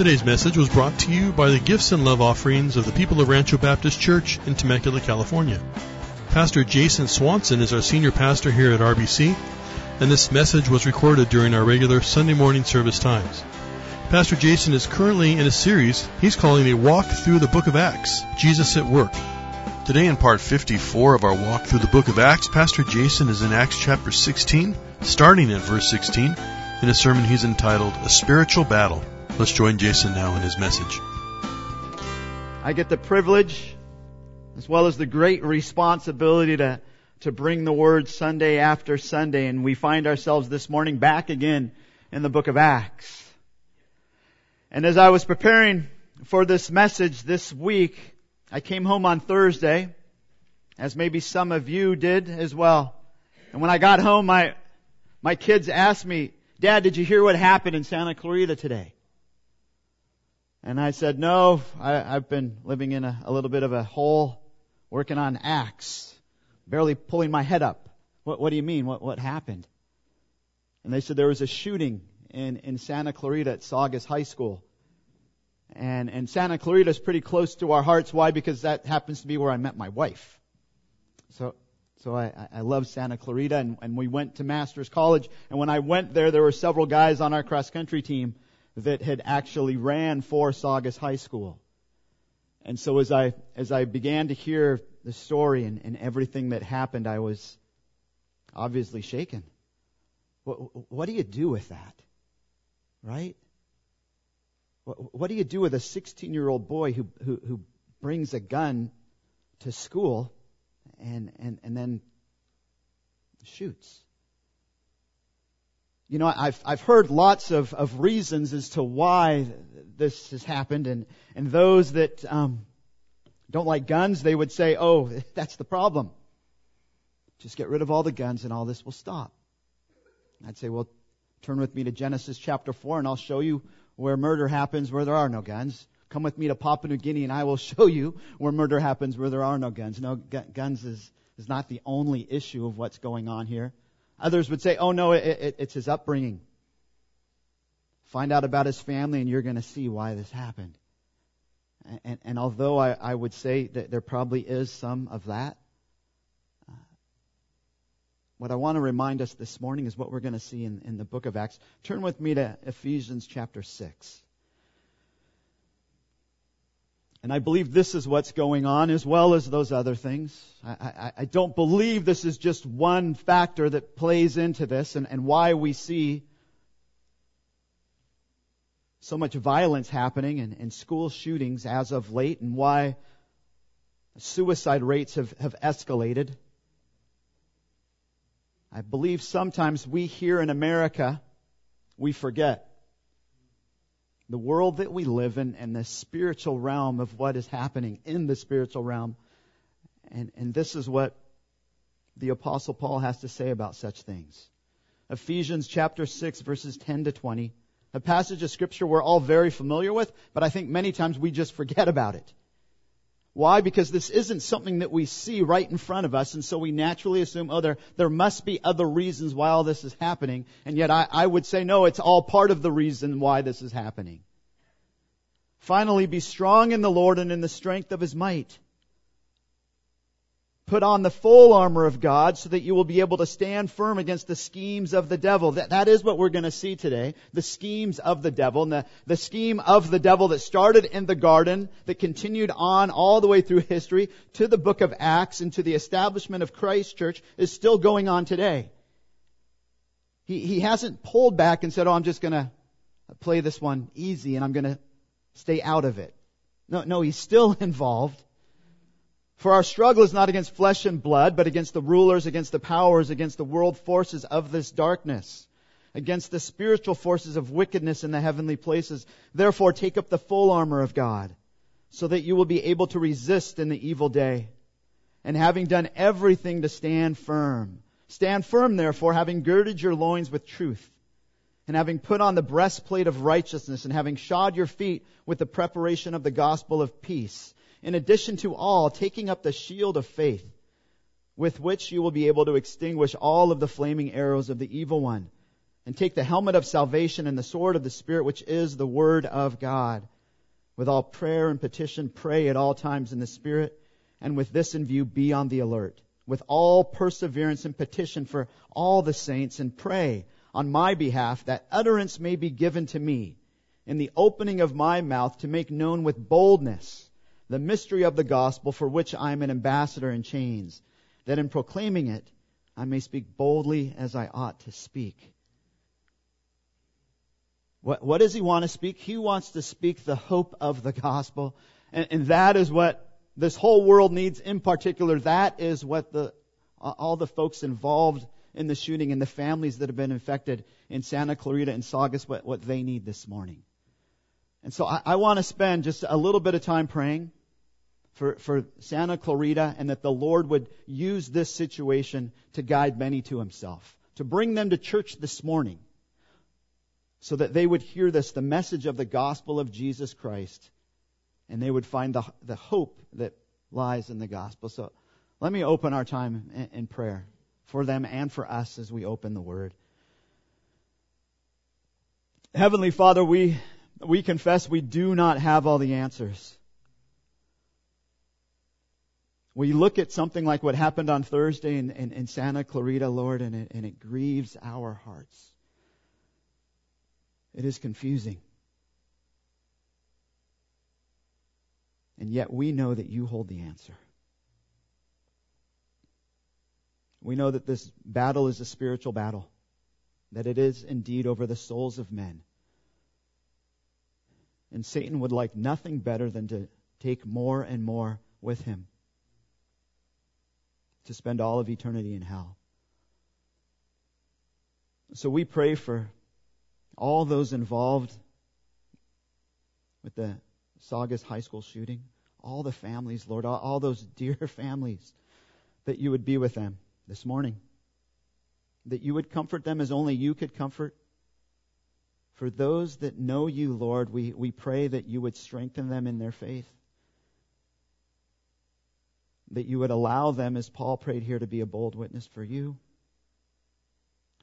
Today's message was brought to you by the gifts and love offerings of the people of Rancho Baptist Church in Temecula, California. Pastor Jason Swanson is our senior pastor here at RBC, and this message was recorded during our regular Sunday morning service times. Pastor Jason is currently in a series he's calling a walk through the book of Acts, Jesus at Work. Today in part 54 of our walk through the book of Acts, Pastor Jason is in Acts chapter 16, starting at verse 16, in a sermon he's entitled A Spiritual Battle. Let's join Jason now in his message. I get the privilege as well as the great responsibility to, to bring the word Sunday after Sunday, and we find ourselves this morning back again in the book of Acts. And as I was preparing for this message this week, I came home on Thursday, as maybe some of you did as well. And when I got home, my, my kids asked me, Dad, did you hear what happened in Santa Clarita today? And I said, no, I, have been living in a, a, little bit of a hole, working on Acts, barely pulling my head up. What, what do you mean? What, what happened? And they said there was a shooting in, in Santa Clarita at Saugus High School. And, and Santa Clarita is pretty close to our hearts. Why? Because that happens to be where I met my wife. So, so I, I love Santa Clarita and, and we went to Masters College. And when I went there, there were several guys on our cross country team that had actually ran for Saugus High School. And so as I, as I began to hear the story and, and everything that happened, I was obviously shaken. What, what do you do with that? Right? What, what do you do with a 16 year old boy who, who, who brings a gun to school and, and, and then shoots? You know, I've, I've heard lots of, of reasons as to why this has happened, and, and those that um, don't like guns, they would say, oh, that's the problem. Just get rid of all the guns and all this will stop. I'd say, well, Turn with me to Genesis chapter 4 and I'll show you where murder happens where there are no guns. Come with me to Papua New Guinea and I will show you where murder happens where there are no guns. No, guns is, is not the only issue of what's going on here. Others would say, oh no, it, it, it's his upbringing. Find out about his family and you're going to see why this happened. And, and, and although I, I would say that there probably is some of that, uh, what I want to remind us this morning is what we're going to see in, in the book of Acts. Turn with me to Ephesians chapter 6. And I believe this is what's going on as well as those other things. I, I, I don't believe this is just one factor that plays into this and, and why we see so much violence happening and, and school shootings as of late and why suicide rates have, have escalated. I believe sometimes we here in America, we forget the world that we live in and the spiritual realm of what is happening in the spiritual realm. And, and this is what the apostle Paul has to say about such things. Ephesians chapter 6 verses 10 to 20. A passage of scripture we're all very familiar with, but I think many times we just forget about it. Why? Because this isn't something that we see right in front of us, and so we naturally assume, oh, there, there must be other reasons why all this is happening. And yet I, I would say, no, it's all part of the reason why this is happening. Finally, be strong in the Lord and in the strength of His might. Put on the full armor of God so that you will be able to stand firm against the schemes of the devil. That, that is what we're going to see today. The schemes of the devil. And the, the scheme of the devil that started in the garden, that continued on all the way through history to the book of Acts and to the establishment of Christ Church is still going on today. He, he hasn't pulled back and said, oh, I'm just going to play this one easy and I'm going to stay out of it. No, no, he's still involved. For our struggle is not against flesh and blood, but against the rulers, against the powers, against the world forces of this darkness, against the spiritual forces of wickedness in the heavenly places. Therefore, take up the full armor of God, so that you will be able to resist in the evil day. And having done everything to stand firm. Stand firm, therefore, having girded your loins with truth, and having put on the breastplate of righteousness, and having shod your feet with the preparation of the gospel of peace in addition to all, taking up the shield of faith, with which you will be able to extinguish all of the flaming arrows of the evil one, and take the helmet of salvation and the sword of the Spirit, which is the Word of God. With all prayer and petition, pray at all times in the Spirit, and with this in view, be on the alert. With all perseverance and petition for all the saints, and pray on my behalf that utterance may be given to me in the opening of my mouth to make known with boldness the mystery of the gospel for which I am an ambassador in chains, that in proclaiming it I may speak boldly as I ought to speak. What, what does he want to speak? He wants to speak the hope of the gospel. And, and that is what this whole world needs in particular. That is what the, all the folks involved in the shooting and the families that have been infected in Santa Clarita and Saugus, what, what they need this morning. And so I, I want to spend just a little bit of time praying for, for Santa Clarita and that the Lord would use this situation to guide many to himself, to bring them to church this morning so that they would hear this, the message of the gospel of Jesus Christ, and they would find the, the hope that lies in the gospel. So let me open our time in, in prayer for them and for us as we open the word. Heavenly Father, we, we confess we do not have all the answers. We look at something like what happened on Thursday in, in, in Santa Clarita, Lord, and it, and it grieves our hearts. It is confusing. And yet we know that you hold the answer. We know that this battle is a spiritual battle, that it is indeed over the souls of men. And Satan would like nothing better than to take more and more with him, to spend all of eternity in hell. So we pray for all those involved with the Saugus High School shooting, all the families, Lord, all, all those dear families, that you would be with them this morning. That you would comfort them as only you could comfort. For those that know you, Lord, we, we pray that you would strengthen them in their faith. That you would allow them, as Paul prayed here, to be a bold witness for you.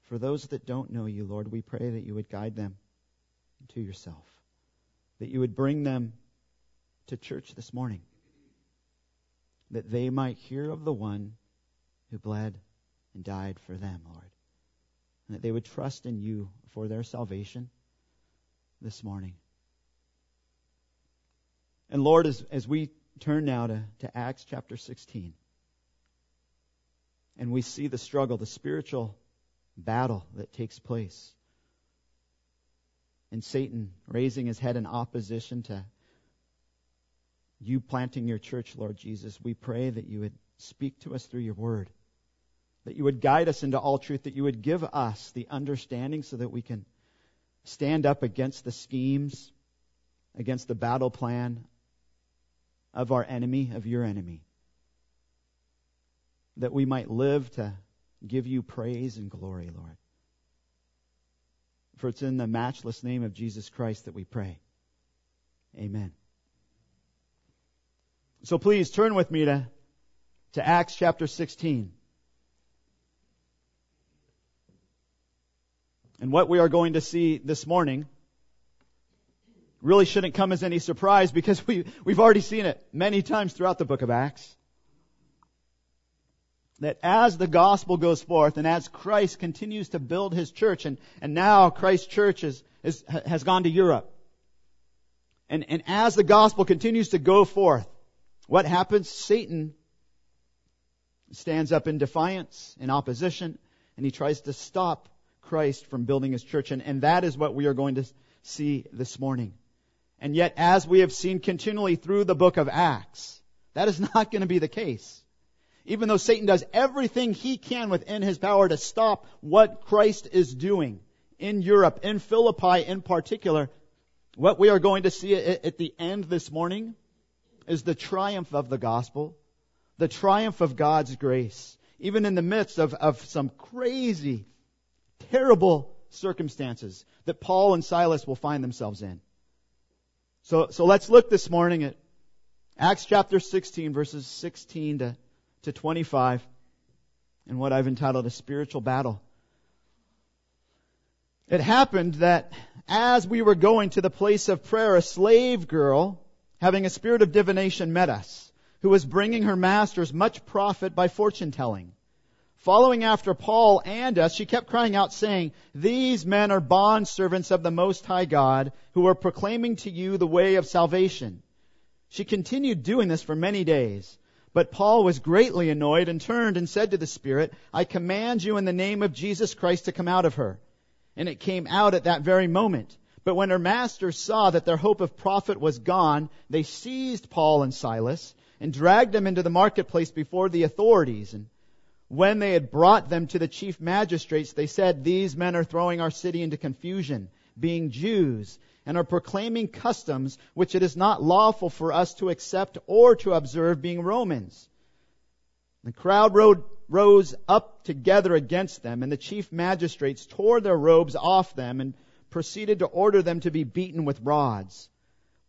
For those that don't know you, Lord, we pray that you would guide them to yourself. That you would bring them to church this morning. That they might hear of the one who bled and died for them, Lord. And that they would trust in you for their salvation this morning. And Lord, as, as we turn now to, to Acts chapter 16, and we see the struggle, the spiritual battle that takes place, and Satan raising his head in opposition to you planting your church, Lord Jesus, we pray that you would speak to us through your word that you would guide us into all truth, that you would give us the understanding so that we can stand up against the schemes, against the battle plan of our enemy, of your enemy. That we might live to give you praise and glory, Lord. For it's in the matchless name of Jesus Christ that we pray. Amen. So please turn with me to, to Acts chapter 16. And what we are going to see this morning really shouldn't come as any surprise because we, we've already seen it many times throughout the book of Acts. That as the gospel goes forth and as Christ continues to build his church and, and now Christ's church is, is, has gone to Europe. And, and as the gospel continues to go forth, what happens? Satan stands up in defiance, in opposition, and he tries to stop Christ from building his church. And, and that is what we are going to see this morning. And yet, as we have seen continually through the book of Acts, that is not going to be the case. Even though Satan does everything he can within his power to stop what Christ is doing in Europe, in Philippi in particular, what we are going to see at the end this morning is the triumph of the gospel, the triumph of God's grace, even in the midst of, of some crazy terrible circumstances that Paul and Silas will find themselves in. So, so let's look this morning at Acts chapter 16 verses 16 to, to 25 and what I've entitled a spiritual battle. It happened that as we were going to the place of prayer, a slave girl, having a spirit of divination, met us, who was bringing her masters much profit by fortune telling. Following after Paul and us, she kept crying out saying, These men are bond servants of the Most High God, who are proclaiming to you the way of salvation. She continued doing this for many days. But Paul was greatly annoyed and turned and said to the Spirit, I command you in the name of Jesus Christ to come out of her. And it came out at that very moment. But when her masters saw that their hope of profit was gone, they seized Paul and Silas and dragged them into the marketplace before the authorities. And when they had brought them to the chief magistrates, they said, These men are throwing our city into confusion, being Jews and are proclaiming customs which it is not lawful for us to accept or to observe being Romans. The crowd rose up together against them, and the chief magistrates tore their robes off them and proceeded to order them to be beaten with rods.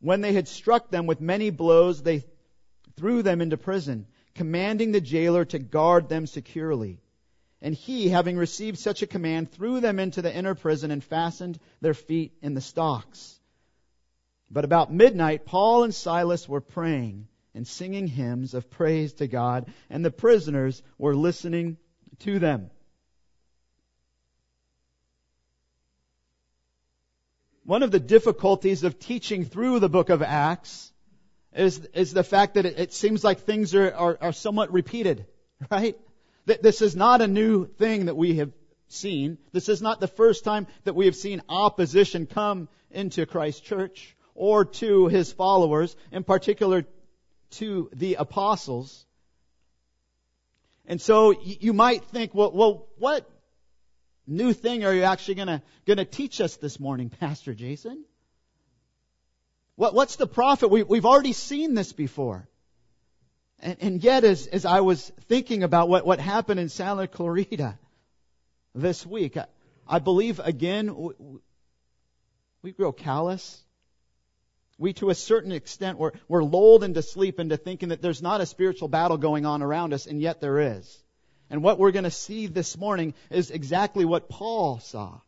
When they had struck them with many blows, they threw them into prison, commanding the jailer to guard them securely. And he, having received such a command, threw them into the inner prison and fastened their feet in the stocks. But about midnight, Paul and Silas were praying and singing hymns of praise to God, and the prisoners were listening to them. One of the difficulties of teaching through the book of Acts is, is the fact that it, it seems like things are, are, are somewhat repeated, right? This is not a new thing that we have seen. This is not the first time that we have seen opposition come into Christ's church or to his followers, in particular to the apostles. And so you might think, well, well what new thing are you actually gonna, gonna teach us this morning, Pastor Jason? What, what's the profit? We, we've already seen this before. And, and yet, as, as I was thinking about what, what happened in Santa Clarita this week, I, I believe again, we, we grow callous. We, to a certain extent, we're, we're lulled into sleep into thinking that there's not a spiritual battle going on around us, and yet there is. And what we're going to see this morning is exactly what Paul saw.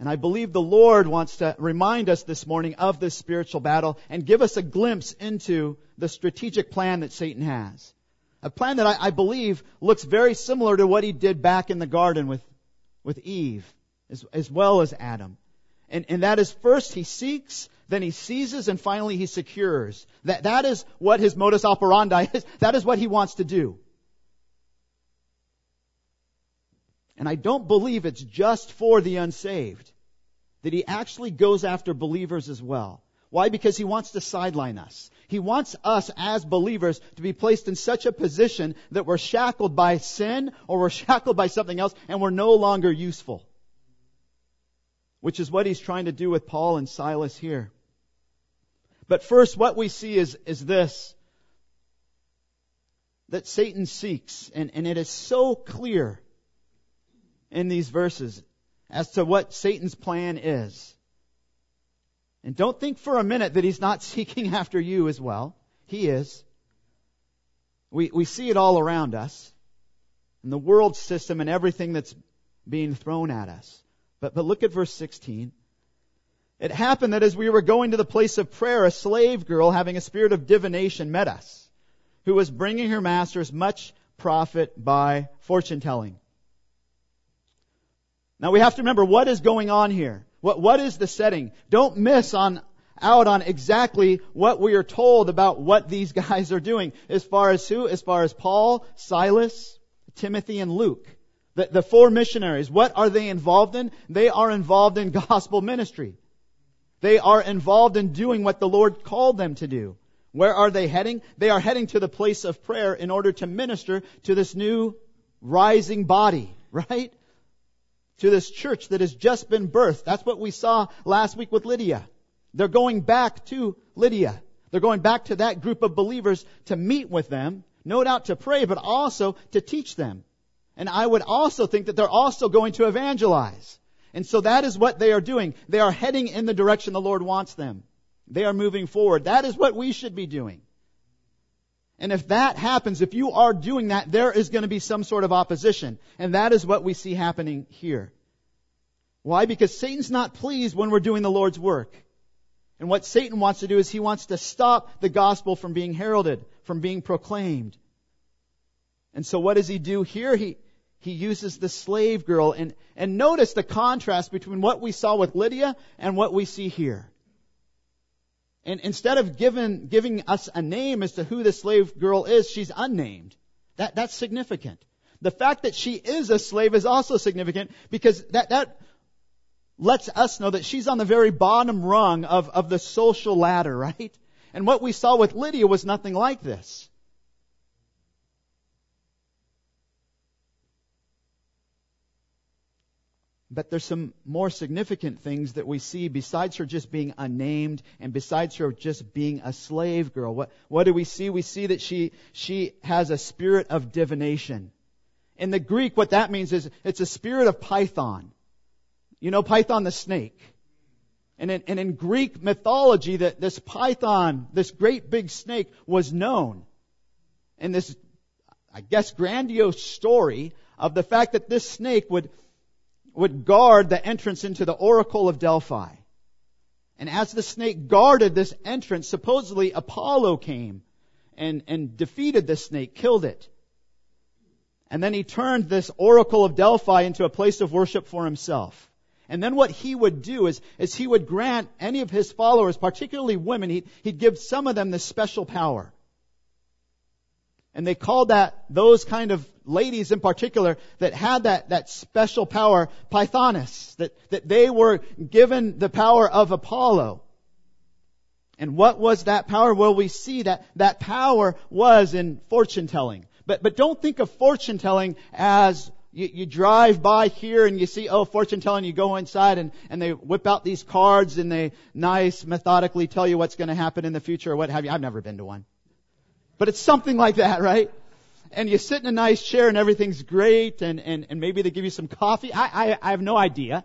And I believe the Lord wants to remind us this morning of this spiritual battle and give us a glimpse into the strategic plan that Satan has. A plan that I, I believe looks very similar to what he did back in the garden with, with Eve, as, as well as Adam. And, and that is first he seeks, then he seizes, and finally he secures. That, that is what his modus operandi is. That is what he wants to do. And I don't believe it's just for the unsaved. That he actually goes after believers as well. Why? Because he wants to sideline us. He wants us as believers to be placed in such a position that we're shackled by sin or we're shackled by something else and we're no longer useful. Which is what he's trying to do with Paul and Silas here. But first, what we see is, is this. That Satan seeks, and, and it is so clear in these verses as to what Satan's plan is. And don't think for a minute that he's not seeking after you as well. He is. We, we see it all around us in the world system and everything that's being thrown at us. But, but look at verse 16. It happened that as we were going to the place of prayer, a slave girl having a spirit of divination met us, who was bringing her masters much profit by fortune telling. Now we have to remember what is going on here. What, what is the setting? Don't miss on, out on exactly what we are told about what these guys are doing. As far as who? As far as Paul, Silas, Timothy, and Luke. The, the four missionaries. What are they involved in? They are involved in gospel ministry. They are involved in doing what the Lord called them to do. Where are they heading? They are heading to the place of prayer in order to minister to this new rising body, right? To this church that has just been birthed. That's what we saw last week with Lydia. They're going back to Lydia. They're going back to that group of believers to meet with them, no doubt to pray, but also to teach them. And I would also think that they're also going to evangelize. And so that is what they are doing. They are heading in the direction the Lord wants them. They are moving forward. That is what we should be doing. And if that happens, if you are doing that, there is going to be some sort of opposition. And that is what we see happening here. Why? Because Satan's not pleased when we're doing the Lord's work. And what Satan wants to do is he wants to stop the gospel from being heralded, from being proclaimed. And so what does he do here? He, he uses the slave girl and, and notice the contrast between what we saw with Lydia and what we see here. And instead of giving, giving us a name as to who the slave girl is, she's unnamed. That, that's significant. The fact that she is a slave is also significant because that, that lets us know that she's on the very bottom rung of, of the social ladder, right? And what we saw with Lydia was nothing like this. But there's some more significant things that we see besides her just being unnamed and besides her just being a slave girl. What, what do we see? We see that she, she has a spirit of divination. In the Greek, what that means is it's a spirit of Python. You know Python the snake. And in, and in Greek mythology, that this Python, this great big snake, was known. And this, I guess, grandiose story of the fact that this snake would, would guard the entrance into the Oracle of Delphi. And as the snake guarded this entrance, supposedly Apollo came and, and defeated the snake, killed it. And then he turned this Oracle of Delphi into a place of worship for himself. And then what he would do is, is he would grant any of his followers, particularly women, he'd, he'd give some of them this special power. And they called that, those kind of ladies in particular that had that, that special power, Pythoness, that, that they were given the power of Apollo. And what was that power? Well, we see that that power was in fortune telling. But, but don't think of fortune telling as you, you drive by here and you see, oh, fortune telling, you go inside and, and they whip out these cards and they nice, methodically tell you what's going to happen in the future or what have you. I've never been to one. But it's something like that, right? And you sit in a nice chair and everything's great and, and, and maybe they give you some coffee. I, I, I have no idea.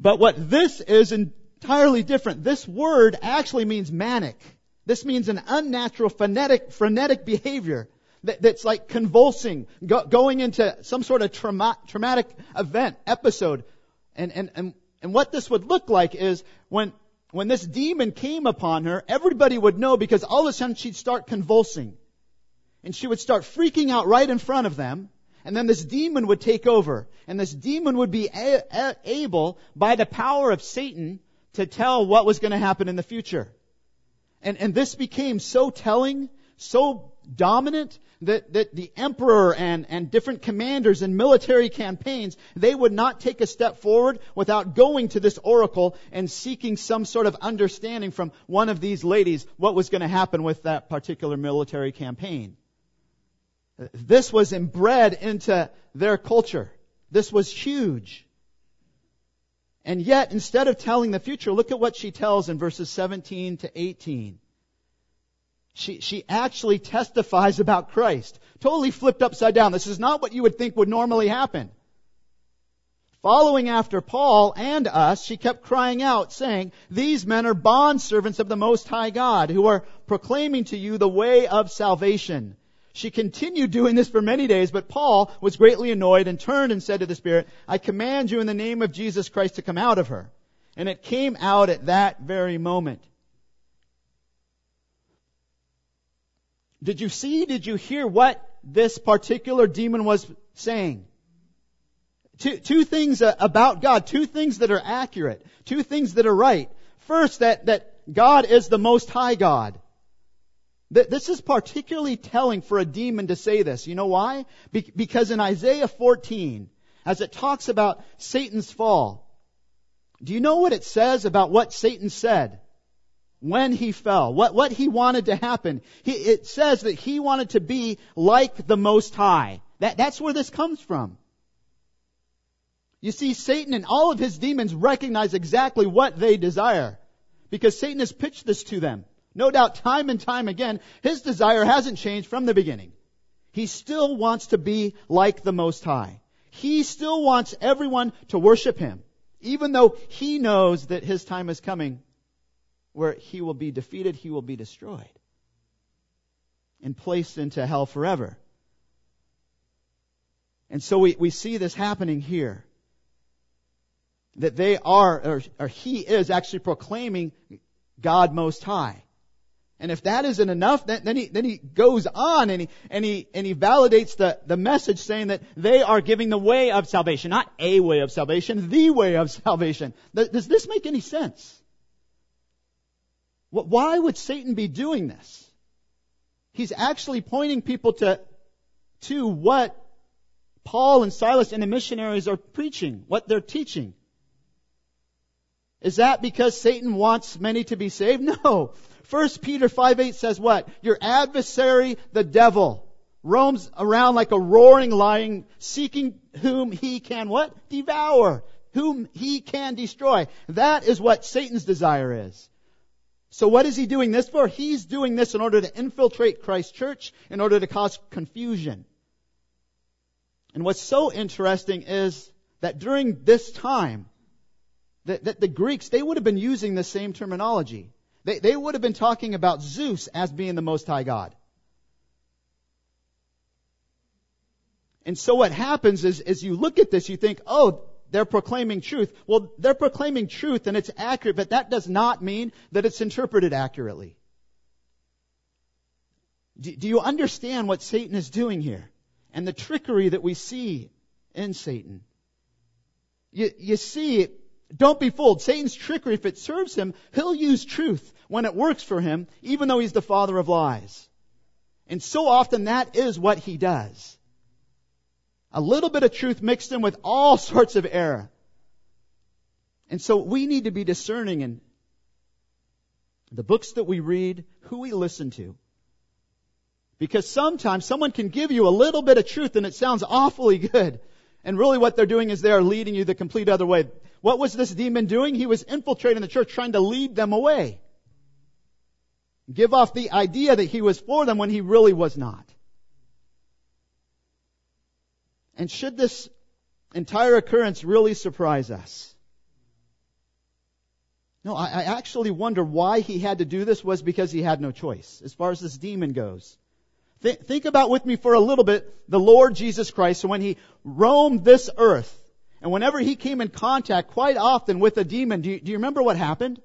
But what this is entirely different. This word actually means manic. This means an unnatural, frenetic, frenetic behavior that, that's like convulsing, go, going into some sort of trauma, traumatic event, episode. And, and, and, and what this would look like is when, when this demon came upon her, everybody would know because all of a sudden she'd start convulsing. And she would start freaking out right in front of them. And then this demon would take over. And this demon would be a- a- able, by the power of Satan, to tell what was going to happen in the future. And, and this became so telling, so dominant that, that the emperor and, and different commanders in military campaigns, they would not take a step forward without going to this oracle and seeking some sort of understanding from one of these ladies what was going to happen with that particular military campaign. This was inbred into their culture. This was huge. And yet, instead of telling the future, look at what she tells in verses 17 to 18 she, she actually testifies about Christ. Totally flipped upside down. This is not what you would think would normally happen. Following after Paul and us, she kept crying out, saying, These men are bondservants of the Most High God, who are proclaiming to you the way of salvation. She continued doing this for many days, but Paul was greatly annoyed and turned and said to the Spirit, I command you in the name of Jesus Christ to come out of her. And it came out at that very moment. Did you see, did you hear what this particular demon was saying? Two, two things about God, two things that are accurate, two things that are right. First, that, that God is the most high God. This is particularly telling for a demon to say this. You know why? Because in Isaiah 14, as it talks about Satan's fall, do you know what it says about what Satan said? When he fell, what, what he wanted to happen. He, it says that he wanted to be like the Most High. That, that's where this comes from. You see, Satan and all of his demons recognize exactly what they desire. Because Satan has pitched this to them. No doubt time and time again, his desire hasn't changed from the beginning. He still wants to be like the Most High. He still wants everyone to worship him. Even though he knows that his time is coming where he will be defeated, he will be destroyed and placed into hell forever. And so we, we see this happening here. that they are, or, or he is actually proclaiming God Most High. And if that isn't enough, then, then, he, then he goes on and he, and he, and he validates the, the message saying that they are giving the way of salvation. Not a way of salvation, the way of salvation. Does this make any sense? Why would Satan be doing this? He's actually pointing people to, to what Paul and Silas and the missionaries are preaching, what they're teaching. Is that because Satan wants many to be saved? No. 1 Peter 5 8 says what? Your adversary, the devil, roams around like a roaring lion, seeking whom he can what? Devour. Whom he can destroy. That is what Satan's desire is. So what is he doing this for? He's doing this in order to infiltrate Christ's church, in order to cause confusion. And what's so interesting is that during this time, that, that the Greeks, they would have been using the same terminology. They, they would have been talking about Zeus as being the Most High God. And so what happens is, as you look at this, you think, oh, they're proclaiming truth. Well, they're proclaiming truth and it's accurate, but that does not mean that it's interpreted accurately. Do, do you understand what Satan is doing here? And the trickery that we see in Satan? You, you see, don't be fooled. Satan's trickery, if it serves him, he'll use truth when it works for him, even though he's the father of lies. And so often that is what he does. A little bit of truth mixed in with all sorts of error. And so we need to be discerning in the books that we read, who we listen to. Because sometimes someone can give you a little bit of truth and it sounds awfully good. And really what they're doing is they are leading you the complete other way. What was this demon doing? He was infiltrating the church trying to lead them away. Give off the idea that he was for them when he really was not. And should this entire occurrence really surprise us? No, I, I, actually wonder why he had to do this was because he had no choice, as far as this demon goes. Th- think about with me for a little bit the Lord Jesus Christ. When he roamed this earth, and whenever he came in contact quite often with a demon, do you, do you remember what happened?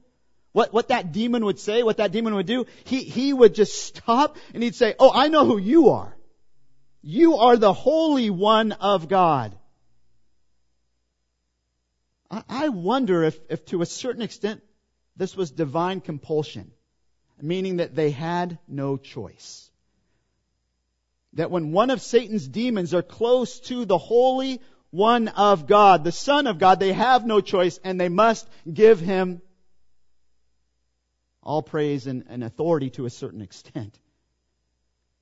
What, what that demon would say, what that demon would do? He, he would just stop and he'd say, Oh, I know who you are. You are the Holy One of God. I, wonder if, if to a certain extent this was divine compulsion, meaning that they had no choice. That when one of Satan's demons are close to the Holy One of God, the Son of God, they have no choice and they must give him all praise and, and authority to a certain extent.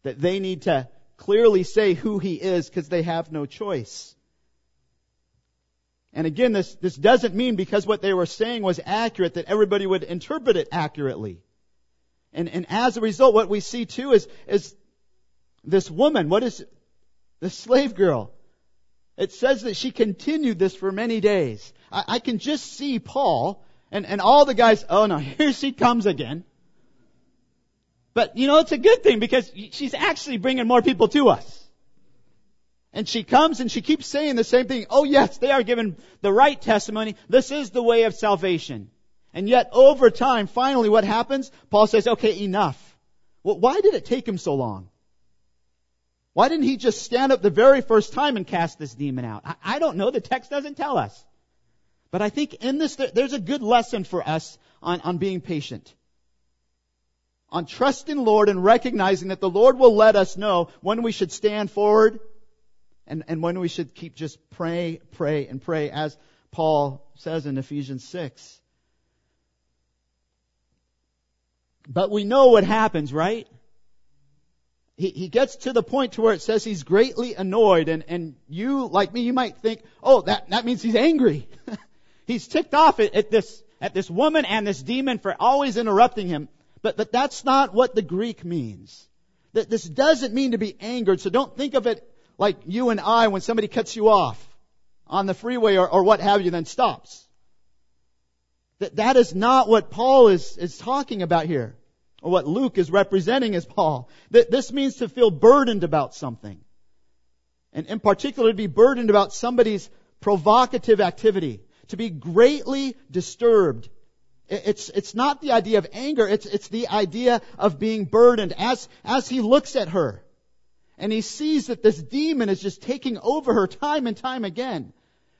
That they need to clearly say who he is because they have no choice. And again, this, this doesn't mean because what they were saying was accurate that everybody would interpret it accurately. And, and as a result, what we see too is, is this woman, what is the slave girl? It says that she continued this for many days. I, I can just see Paul and, and all the guys, oh no, here she comes again. But you know, it's a good thing because she's actually bringing more people to us. And she comes and she keeps saying the same thing. Oh yes, they are given the right testimony. This is the way of salvation. And yet over time, finally what happens? Paul says, okay, enough. Well, why did it take him so long? Why didn't he just stand up the very first time and cast this demon out? I, I don't know. The text doesn't tell us. But I think in this, there's a good lesson for us on, on being patient. On trusting Lord and recognizing that the Lord will let us know when we should stand forward and, and when we should keep just pray, pray, and pray, as Paul says in Ephesians 6. But we know what happens, right? He, he gets to the point to where it says he's greatly annoyed, and, and you, like me, you might think, oh, that, that means he's angry. He's ticked off at, at this, at this woman and this demon for always interrupting him. But, but that's not what the Greek means. That this doesn't mean to be angered, so don't think of it like you and I when somebody cuts you off on the freeway or, or what have you, then stops. That, that is not what Paul is, is talking about here, or what Luke is representing as Paul. That this means to feel burdened about something. And in particular, to be burdened about somebody's provocative activity to be greatly disturbed. It's, it's not the idea of anger, it's, it's the idea of being burdened as, as he looks at her. And he sees that this demon is just taking over her time and time again.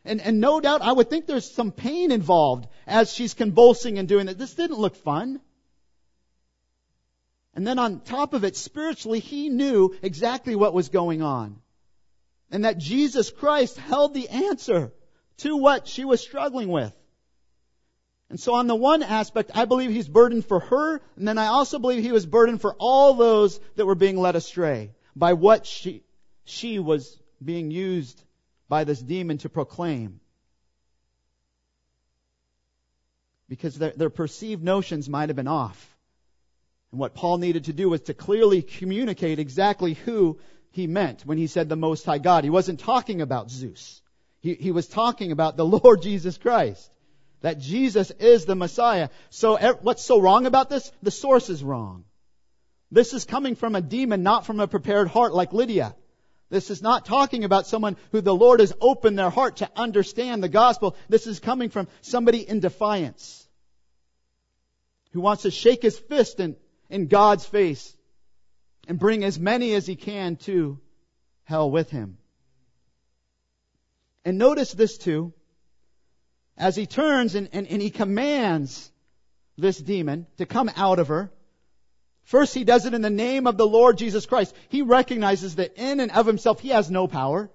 And, and no doubt, I would think there's some pain involved as she's convulsing and doing that. This didn't look fun. And then on top of it, spiritually, he knew exactly what was going on. And that Jesus Christ held the answer to what she was struggling with. And so on the one aspect, I believe he's burdened for her, and then I also believe he was burdened for all those that were being led astray by what she, she was being used by this demon to proclaim. Because their, their perceived notions might have been off. And what Paul needed to do was to clearly communicate exactly who he meant when he said the Most High God. He wasn't talking about Zeus. He, he was talking about the Lord Jesus Christ. That Jesus is the Messiah. So what's so wrong about this? The source is wrong. This is coming from a demon, not from a prepared heart like Lydia. This is not talking about someone who the Lord has opened their heart to understand the gospel. This is coming from somebody in defiance. Who wants to shake his fist in, in God's face and bring as many as he can to hell with him. And notice this too, as he turns and, and, and he commands this demon to come out of her. First, he does it in the name of the Lord Jesus Christ. He recognizes that in and of himself, he has no power.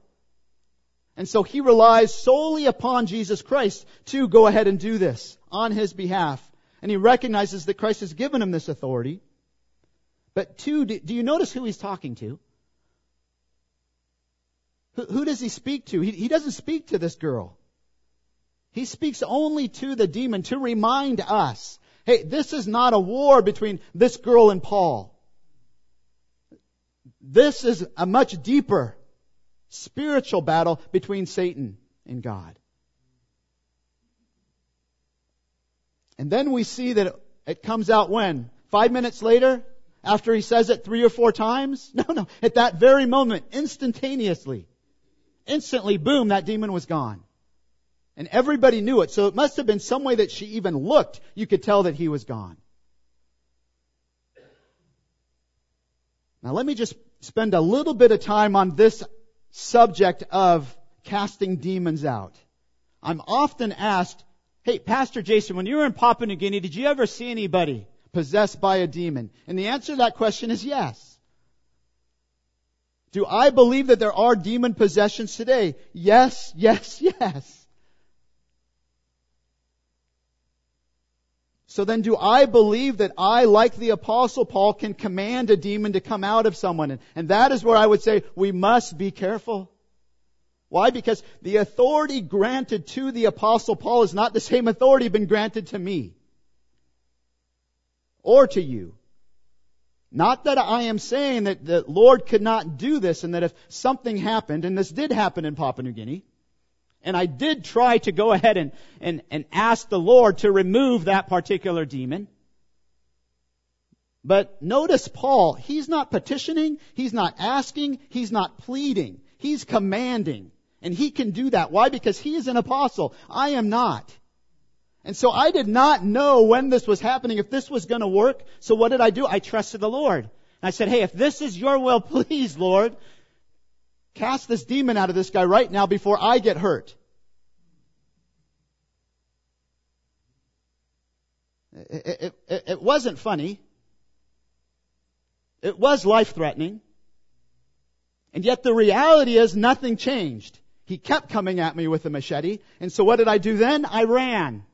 And so he relies solely upon Jesus Christ to go ahead and do this on his behalf. And he recognizes that Christ has given him this authority. But two, do you notice who he's talking to? Who, who does he speak to? He, he doesn't speak to this girl. He speaks only to the demon to remind us, hey, this is not a war between this girl and Paul. This is a much deeper spiritual battle between Satan and God. And then we see that it comes out when? Five minutes later? After he says it three or four times? No, no. At that very moment, instantaneously. Instantly, boom, that demon was gone. And everybody knew it. So it must have been some way that she even looked. You could tell that he was gone. Now let me just spend a little bit of time on this subject of casting demons out. I'm often asked, Hey, Pastor Jason, when you were in Papua New Guinea, did you ever see anybody possessed by a demon? And the answer to that question is yes. Do I believe that there are demon possessions today? Yes, yes, yes. So then do I believe that I, like the apostle Paul, can command a demon to come out of someone? And, that is where I would say we must be careful. Why? Because the authority granted to the apostle Paul is not the same authority been granted to me. Or to you. Not that I am saying that the Lord could not do this and that if something happened, and this did happen in Papua New Guinea, and I did try to go ahead and, and, and ask the Lord to remove that particular demon. But notice Paul, he's not petitioning, he's not asking, he's not pleading, he's commanding. And he can do that. Why? Because he is an apostle. I am not. And so I did not know when this was happening, if this was going to work. So what did I do? I trusted the Lord. And I said, hey, if this is your will, please, Lord, cast this demon out of this guy right now before I get hurt. It, it, it, wasn't funny. It was life threatening. And yet the reality is nothing changed. He kept coming at me with a machete. And so what did I do then? I ran.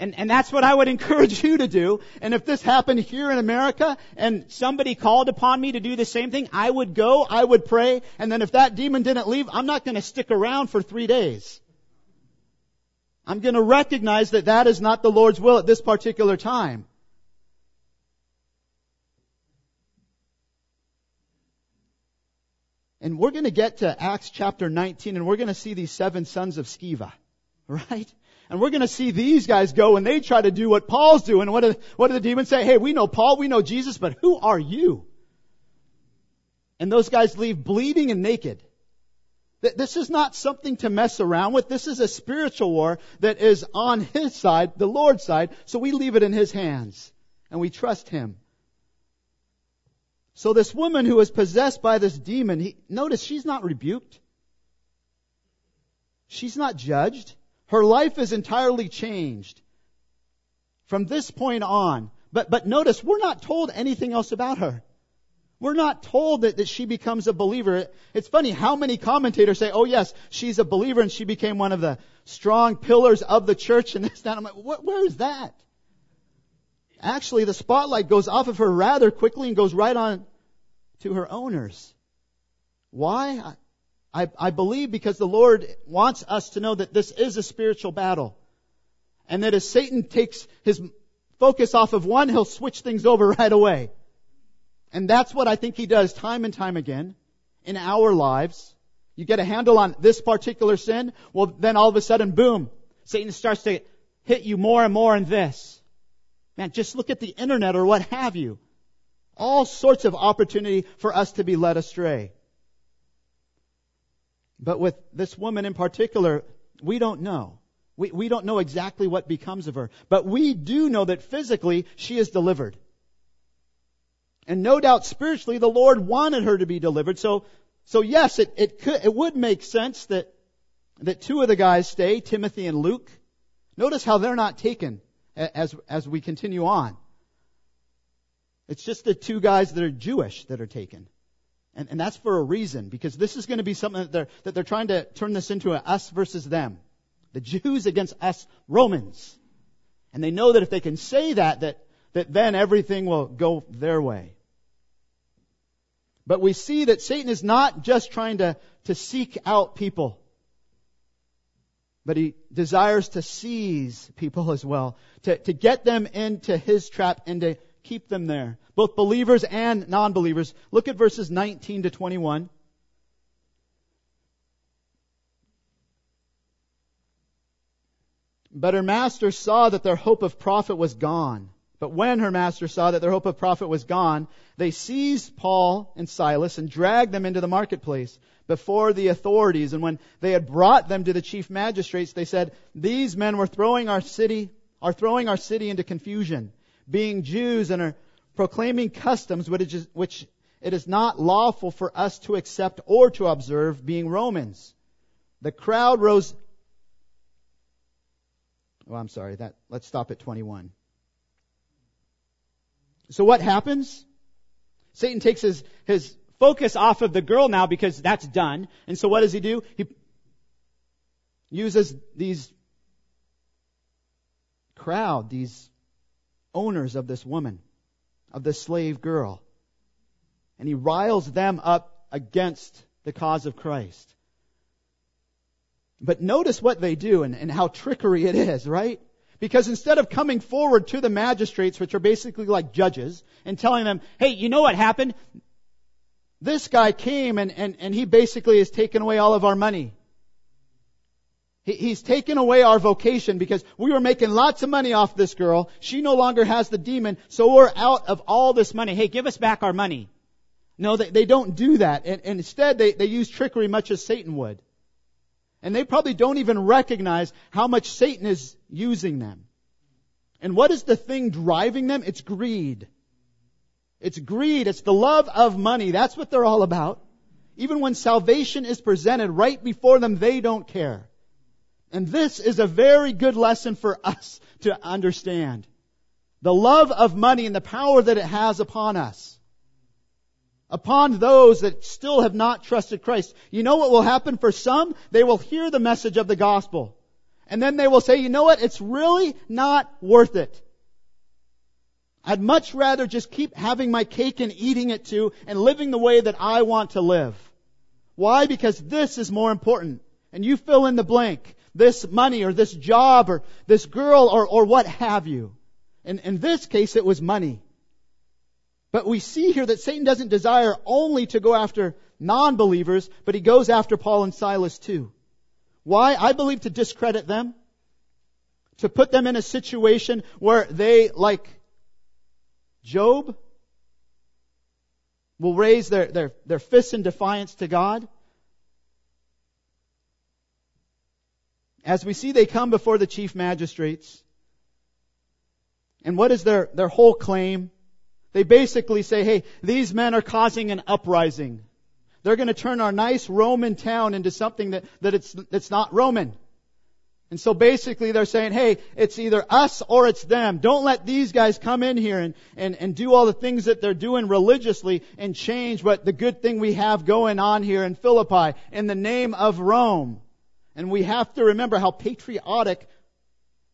And, and that's what I would encourage you to do. And if this happened here in America and somebody called upon me to do the same thing, I would go, I would pray, and then if that demon didn't leave, I'm not going to stick around for three days. I'm going to recognize that that is not the Lord's will at this particular time. And we're going to get to Acts chapter 19 and we're going to see these seven sons of Sceva. Right? And we're going to see these guys go and they try to do what Paul's doing. What do, what do the demons say? Hey, we know Paul, we know Jesus, but who are you? And those guys leave bleeding and naked. This is not something to mess around with. This is a spiritual war that is on His side, the Lord's side, so we leave it in His hands and we trust Him. So this woman who was possessed by this demon, he, notice she's not rebuked. She's not judged. Her life is entirely changed from this point on. But, but notice, we're not told anything else about her. We're not told that, that she becomes a believer. It's funny how many commentators say, oh yes, she's a believer and she became one of the strong pillars of the church and this, that. I'm like, where is that? Actually, the spotlight goes off of her rather quickly and goes right on to her owners. Why? I, I believe because the Lord wants us to know that this is a spiritual battle. And that as Satan takes his focus off of one, he'll switch things over right away. And that's what I think he does time and time again in our lives. You get a handle on this particular sin, well then all of a sudden, boom, Satan starts to hit you more and more in this. Man, just look at the internet or what have you. All sorts of opportunity for us to be led astray. But with this woman in particular, we don't know. We, we don't know exactly what becomes of her. But we do know that physically she is delivered. And no doubt spiritually the Lord wanted her to be delivered. So, so yes, it, it could, it would make sense that, that two of the guys stay, Timothy and Luke. Notice how they're not taken as, as we continue on. It's just the two guys that are Jewish that are taken. And, and that's for a reason, because this is going to be something that they're, that they're trying to turn this into a us versus them. The Jews against us Romans. And they know that if they can say that, that, that then everything will go their way. But we see that Satan is not just trying to, to seek out people, but he desires to seize people as well, to, to get them into his trap and to keep them there. Both believers and non-believers. Look at verses 19 to 21. But her master saw that their hope of profit was gone. But when her master saw that their hope of profit was gone, they seized Paul and Silas and dragged them into the marketplace before the authorities. And when they had brought them to the chief magistrates, they said, These men were throwing our city, are throwing our city into confusion being Jews and are proclaiming customs which, is, which it is not lawful for us to accept or to observe, being Romans. The crowd rose. Oh, I'm sorry. That let's stop at 21. So what happens? Satan takes his his focus off of the girl now because that's done. And so what does he do? He uses these crowd, these owners of this woman, of this slave girl. And he riles them up against the cause of Christ. But notice what they do and, and how trickery it is, right? Because instead of coming forward to the magistrates, which are basically like judges, and telling them, hey, you know what happened? This guy came and, and, and he basically has taken away all of our money. He's taken away our vocation because we were making lots of money off this girl. She no longer has the demon, so we're out of all this money. Hey, give us back our money. No, they, they don't do that. And, and instead, they, they use trickery much as Satan would. And they probably don't even recognize how much Satan is using them. And what is the thing driving them? It's greed. It's greed. It's the love of money. That's what they're all about. Even when salvation is presented right before them, they don't care. And this is a very good lesson for us to understand. The love of money and the power that it has upon us. Upon those that still have not trusted Christ. You know what will happen for some? They will hear the message of the gospel. And then they will say, you know what? It's really not worth it. I'd much rather just keep having my cake and eating it too and living the way that I want to live. Why? Because this is more important. And you fill in the blank this money or this job or this girl or, or what have you. And in this case, it was money. But we see here that Satan doesn't desire only to go after non-believers, but he goes after Paul and Silas too. Why? I believe to discredit them. To put them in a situation where they, like Job, will raise their, their, their fists in defiance to God as we see they come before the chief magistrates. And what is their, their whole claim? They basically say, hey, these men are causing an uprising. They're going to turn our nice Roman town into something that, that it's, that's not Roman. And so basically they're saying, hey, it's either us or it's them. Don't let these guys come in here and, and, and do all the things that they're doing religiously and change what the good thing we have going on here in Philippi in the name of Rome. And we have to remember how patriotic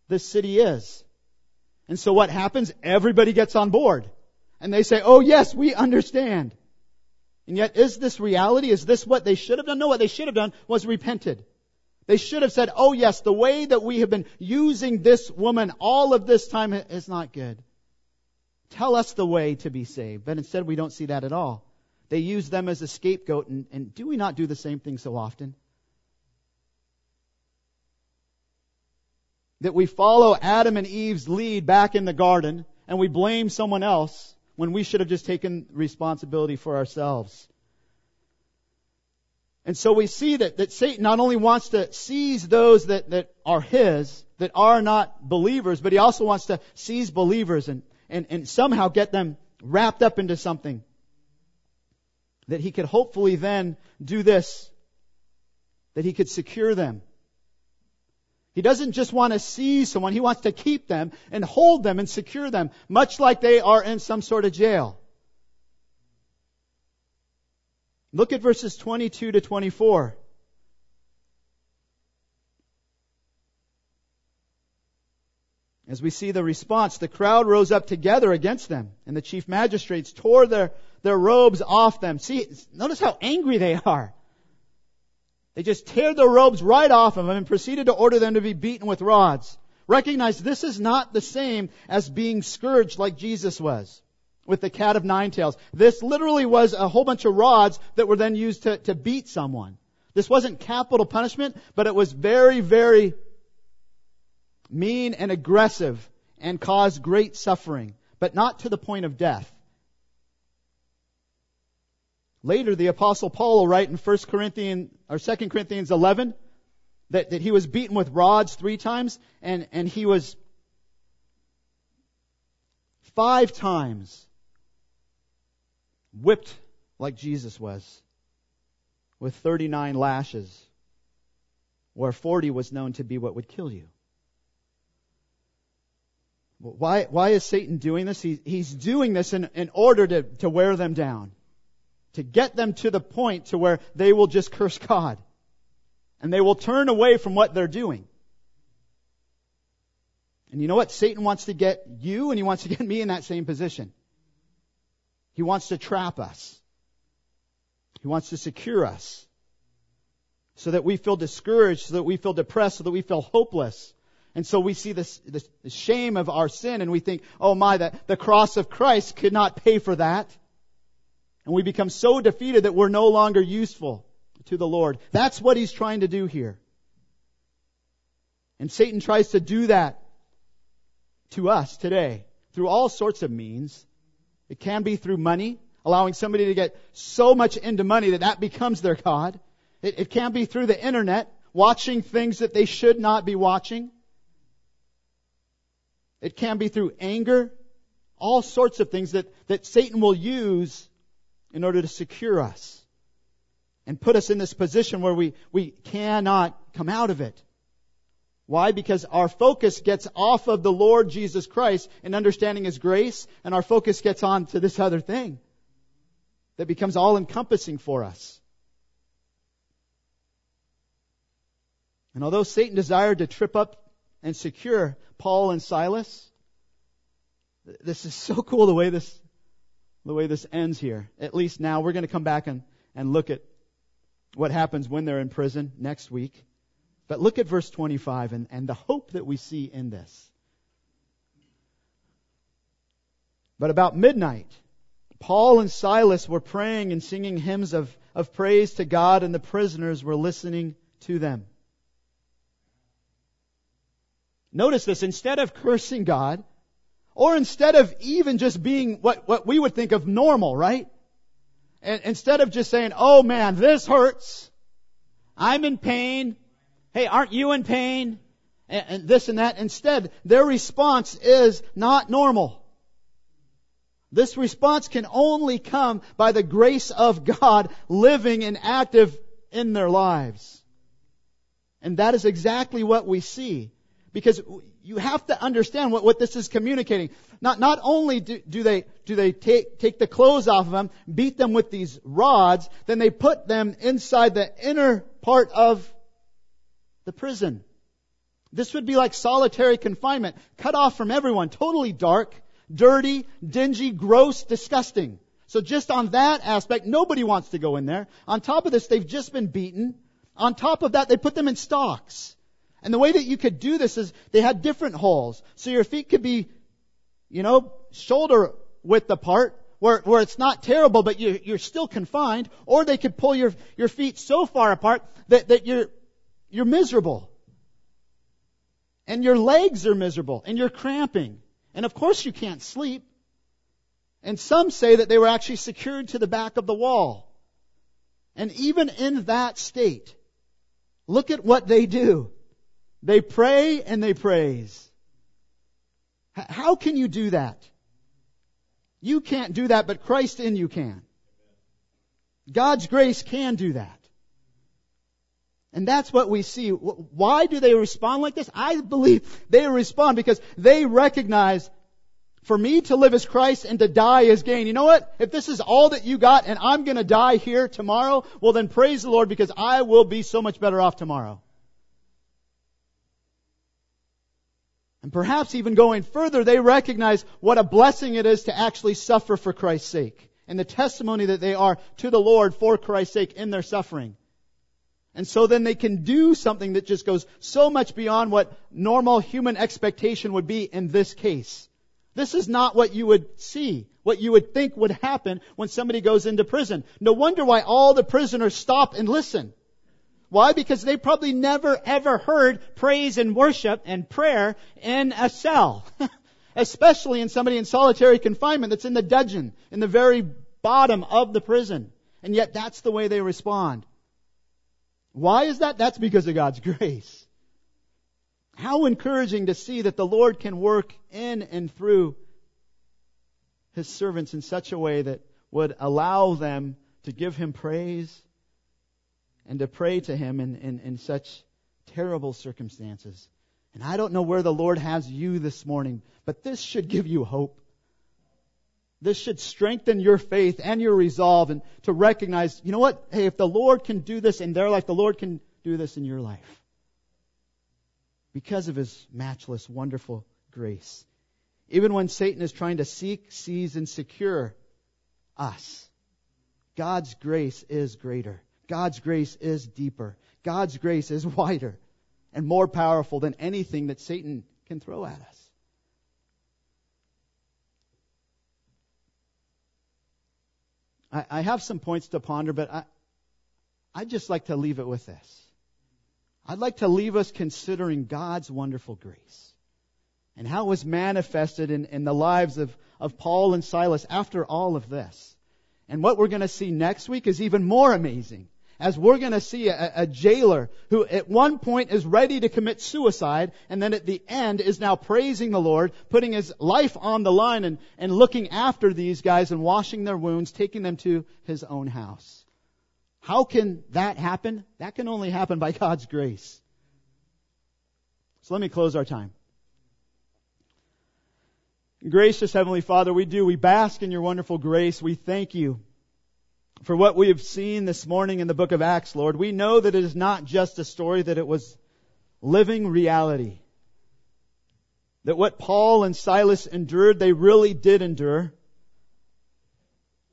this city is. And so what happens? Everybody gets on board. And they say, oh yes, we understand. And yet, is this reality? Is this what they should have done? No, what they should have done was repented. They should have said, oh yes, the way that we have been using this woman all of this time is not good. Tell us the way to be saved. But instead we don't see that at all. They use them as a scapegoat and, and do we not do the same thing so often? That we follow Adam and Eve's lead back in the garden and we blame someone else when we should have just taken responsibility for ourselves. And so we see that, that Satan not only wants to seize those that, that are his, that are not believers, but he also wants to seize believers and, and, and somehow get them wrapped up into something. That he could hopefully then do this, that he could secure them. He doesn't just want to seize someone, he wants to keep them and hold them and secure them, much like they are in some sort of jail. Look at verses 22 to 24. As we see the response, the crowd rose up together against them, and the chief magistrates tore their, their robes off them. See, notice how angry they are. They just tear their robes right off of them and proceeded to order them to be beaten with rods. Recognize this is not the same as being scourged like Jesus was with the cat of nine tails. This literally was a whole bunch of rods that were then used to, to beat someone. This wasn't capital punishment, but it was very, very mean and aggressive and caused great suffering, but not to the point of death. Later, the apostle Paul will write in 1 Corinthians, or 2 Corinthians 11, that, that he was beaten with rods three times, and, and he was five times whipped like Jesus was with 39 lashes, where 40 was known to be what would kill you. Why, why is Satan doing this? He, he's doing this in, in order to, to wear them down. To get them to the point to where they will just curse God. And they will turn away from what they're doing. And you know what? Satan wants to get you and he wants to get me in that same position. He wants to trap us. He wants to secure us so that we feel discouraged, so that we feel depressed, so that we feel hopeless. And so we see this, this, the shame of our sin and we think, oh my, that the cross of Christ could not pay for that. And we become so defeated that we're no longer useful to the Lord. That's what he's trying to do here. And Satan tries to do that to us today through all sorts of means. It can be through money, allowing somebody to get so much into money that that becomes their God. It, it can be through the internet, watching things that they should not be watching. It can be through anger, all sorts of things that, that Satan will use in order to secure us and put us in this position where we, we cannot come out of it. Why? Because our focus gets off of the Lord Jesus Christ and understanding His grace, and our focus gets on to this other thing that becomes all encompassing for us. And although Satan desired to trip up and secure Paul and Silas, this is so cool the way this, the way this ends here. At least now we're going to come back and, and look at what happens when they're in prison next week. But look at verse 25 and, and the hope that we see in this. But about midnight, Paul and Silas were praying and singing hymns of, of praise to God, and the prisoners were listening to them. Notice this, instead of cursing God, or instead of even just being what, what we would think of normal, right? And instead of just saying, oh man, this hurts, I'm in pain, hey, aren't you in pain? And, and this and that. Instead, their response is not normal. This response can only come by the grace of God living and active in their lives. And that is exactly what we see. Because you have to understand what, what this is communicating. Not, not only do, do they, do they take, take the clothes off of them, beat them with these rods, then they put them inside the inner part of the prison. This would be like solitary confinement, cut off from everyone, totally dark, dirty, dingy, gross, disgusting. So just on that aspect, nobody wants to go in there. On top of this, they've just been beaten. On top of that, they put them in stocks. And the way that you could do this is they had different holes. So your feet could be, you know, shoulder width apart, where, where it's not terrible, but you, you're still confined. Or they could pull your, your feet so far apart that, that you're, you're miserable. And your legs are miserable, and you're cramping. And of course you can't sleep. And some say that they were actually secured to the back of the wall. And even in that state, look at what they do. They pray and they praise. How can you do that? You can't do that, but Christ in you can. God's grace can do that. And that's what we see. Why do they respond like this? I believe they respond because they recognize for me to live as Christ and to die as gain. You know what? If this is all that you got and I'm gonna die here tomorrow, well then praise the Lord because I will be so much better off tomorrow. And perhaps even going further, they recognize what a blessing it is to actually suffer for Christ's sake. And the testimony that they are to the Lord for Christ's sake in their suffering. And so then they can do something that just goes so much beyond what normal human expectation would be in this case. This is not what you would see, what you would think would happen when somebody goes into prison. No wonder why all the prisoners stop and listen. Why? Because they probably never ever heard praise and worship and prayer in a cell. Especially in somebody in solitary confinement that's in the dungeon, in the very bottom of the prison. And yet that's the way they respond. Why is that? That's because of God's grace. How encouraging to see that the Lord can work in and through His servants in such a way that would allow them to give Him praise and to pray to Him in, in, in such terrible circumstances. And I don't know where the Lord has you this morning, but this should give you hope. This should strengthen your faith and your resolve and to recognize, you know what? Hey, if the Lord can do this in their life, the Lord can do this in your life. Because of His matchless, wonderful grace. Even when Satan is trying to seek, seize, and secure us, God's grace is greater. God's grace is deeper. God's grace is wider and more powerful than anything that Satan can throw at us. I, I have some points to ponder, but I, I'd just like to leave it with this. I'd like to leave us considering God's wonderful grace and how it was manifested in, in the lives of, of Paul and Silas after all of this. And what we're going to see next week is even more amazing as we're going to see a, a, jailer who at one point is ready to commit suicide and then at the end is now praising the Lord, putting his life on the line and, and looking after these guys and washing their wounds, taking them to his own house. How can that happen? That can only happen by God's grace. So let me close our time. Gracious Heavenly Father, we do. We bask in your wonderful grace. We thank you for what we have seen this morning in the book of Acts, Lord. We know that it is not just a story, that it was living reality. That what Paul and Silas endured, they really did endure.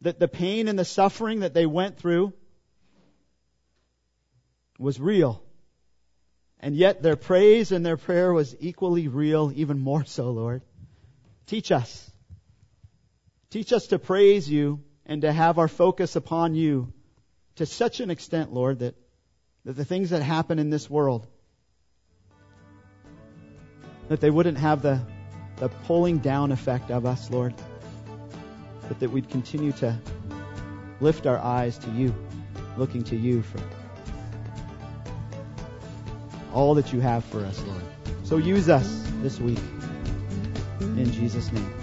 That the pain and the suffering that they went through was real. And yet their praise and their prayer was equally real, even more so, Lord. Teach us. Teach us to praise you and to have our focus upon you to such an extent, Lord, that, that the things that happen in this world, that they wouldn't have the, the pulling down effect of us, Lord, but that we'd continue to lift our eyes to you, looking to you for all that you have for us, Lord. So use us this week. In Jesus' name.